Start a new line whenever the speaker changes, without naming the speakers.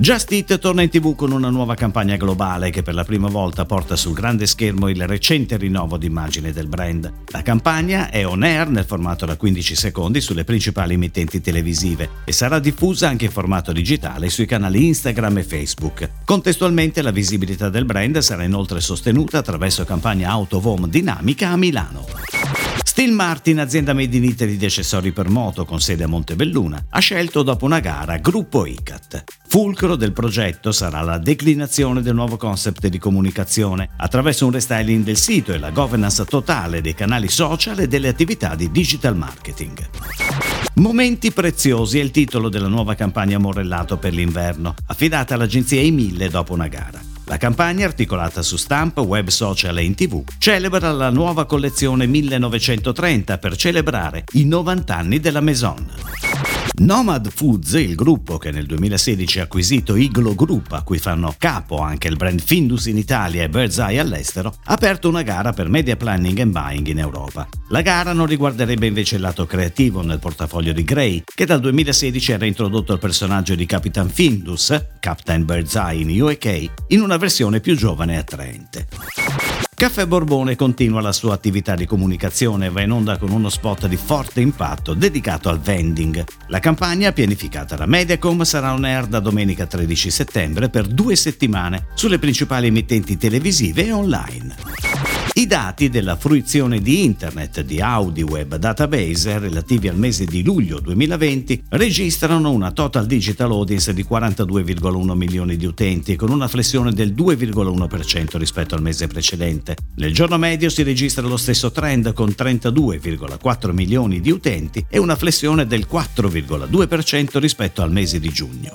Just Eat torna in tv con una nuova campagna globale che per la prima volta porta sul grande schermo il recente rinnovo d'immagine del brand. La campagna è on air nel formato da 15 secondi sulle principali emittenti televisive e sarà diffusa anche in formato digitale sui canali Instagram e Facebook. Contestualmente la visibilità del brand sarà inoltre sostenuta attraverso campagna out of home dinamica a Milano. Steel Martin, azienda made in Italy di accessori per moto con sede a Montebelluna, ha scelto dopo una gara Gruppo ICAT. Fulcro del progetto sarà la declinazione del nuovo concept di comunicazione attraverso un restyling del sito e la governance totale dei canali social e delle attività di digital marketing. Momenti preziosi è il titolo della nuova campagna Morellato per l'inverno, affidata all'agenzia I1000 dopo una gara. La campagna, articolata su stampa, web social e in tv, celebra la nuova collezione 1930 per celebrare i 90 anni della Maison. Nomad Foods, il gruppo che nel 2016 ha acquisito Iglo Group, a cui fanno capo anche il brand Findus in Italia e Bird's Eye all'estero, ha aperto una gara per media planning and buying in Europa. La gara non riguarderebbe invece il lato creativo nel portafoglio di Gray, che dal 2016 era introdotto il personaggio di Capitan Findus, Captain Bird's Eye in UK, in una versione più giovane e attraente. Caffè Borbone continua la sua attività di comunicazione e va in onda con uno spot di forte impatto dedicato al vending. La campagna, pianificata da Mediacom, sarà on air da domenica 13 settembre per due settimane sulle principali emittenti televisive e online. I dati della fruizione di Internet di AudiWeb Database relativi al mese di luglio 2020 registrano una total digital audience di 42,1 milioni di utenti con una flessione del 2,1% rispetto al mese precedente. Nel giorno medio si registra lo stesso trend con 32,4 milioni di utenti e una flessione del 4,2% rispetto al mese di giugno.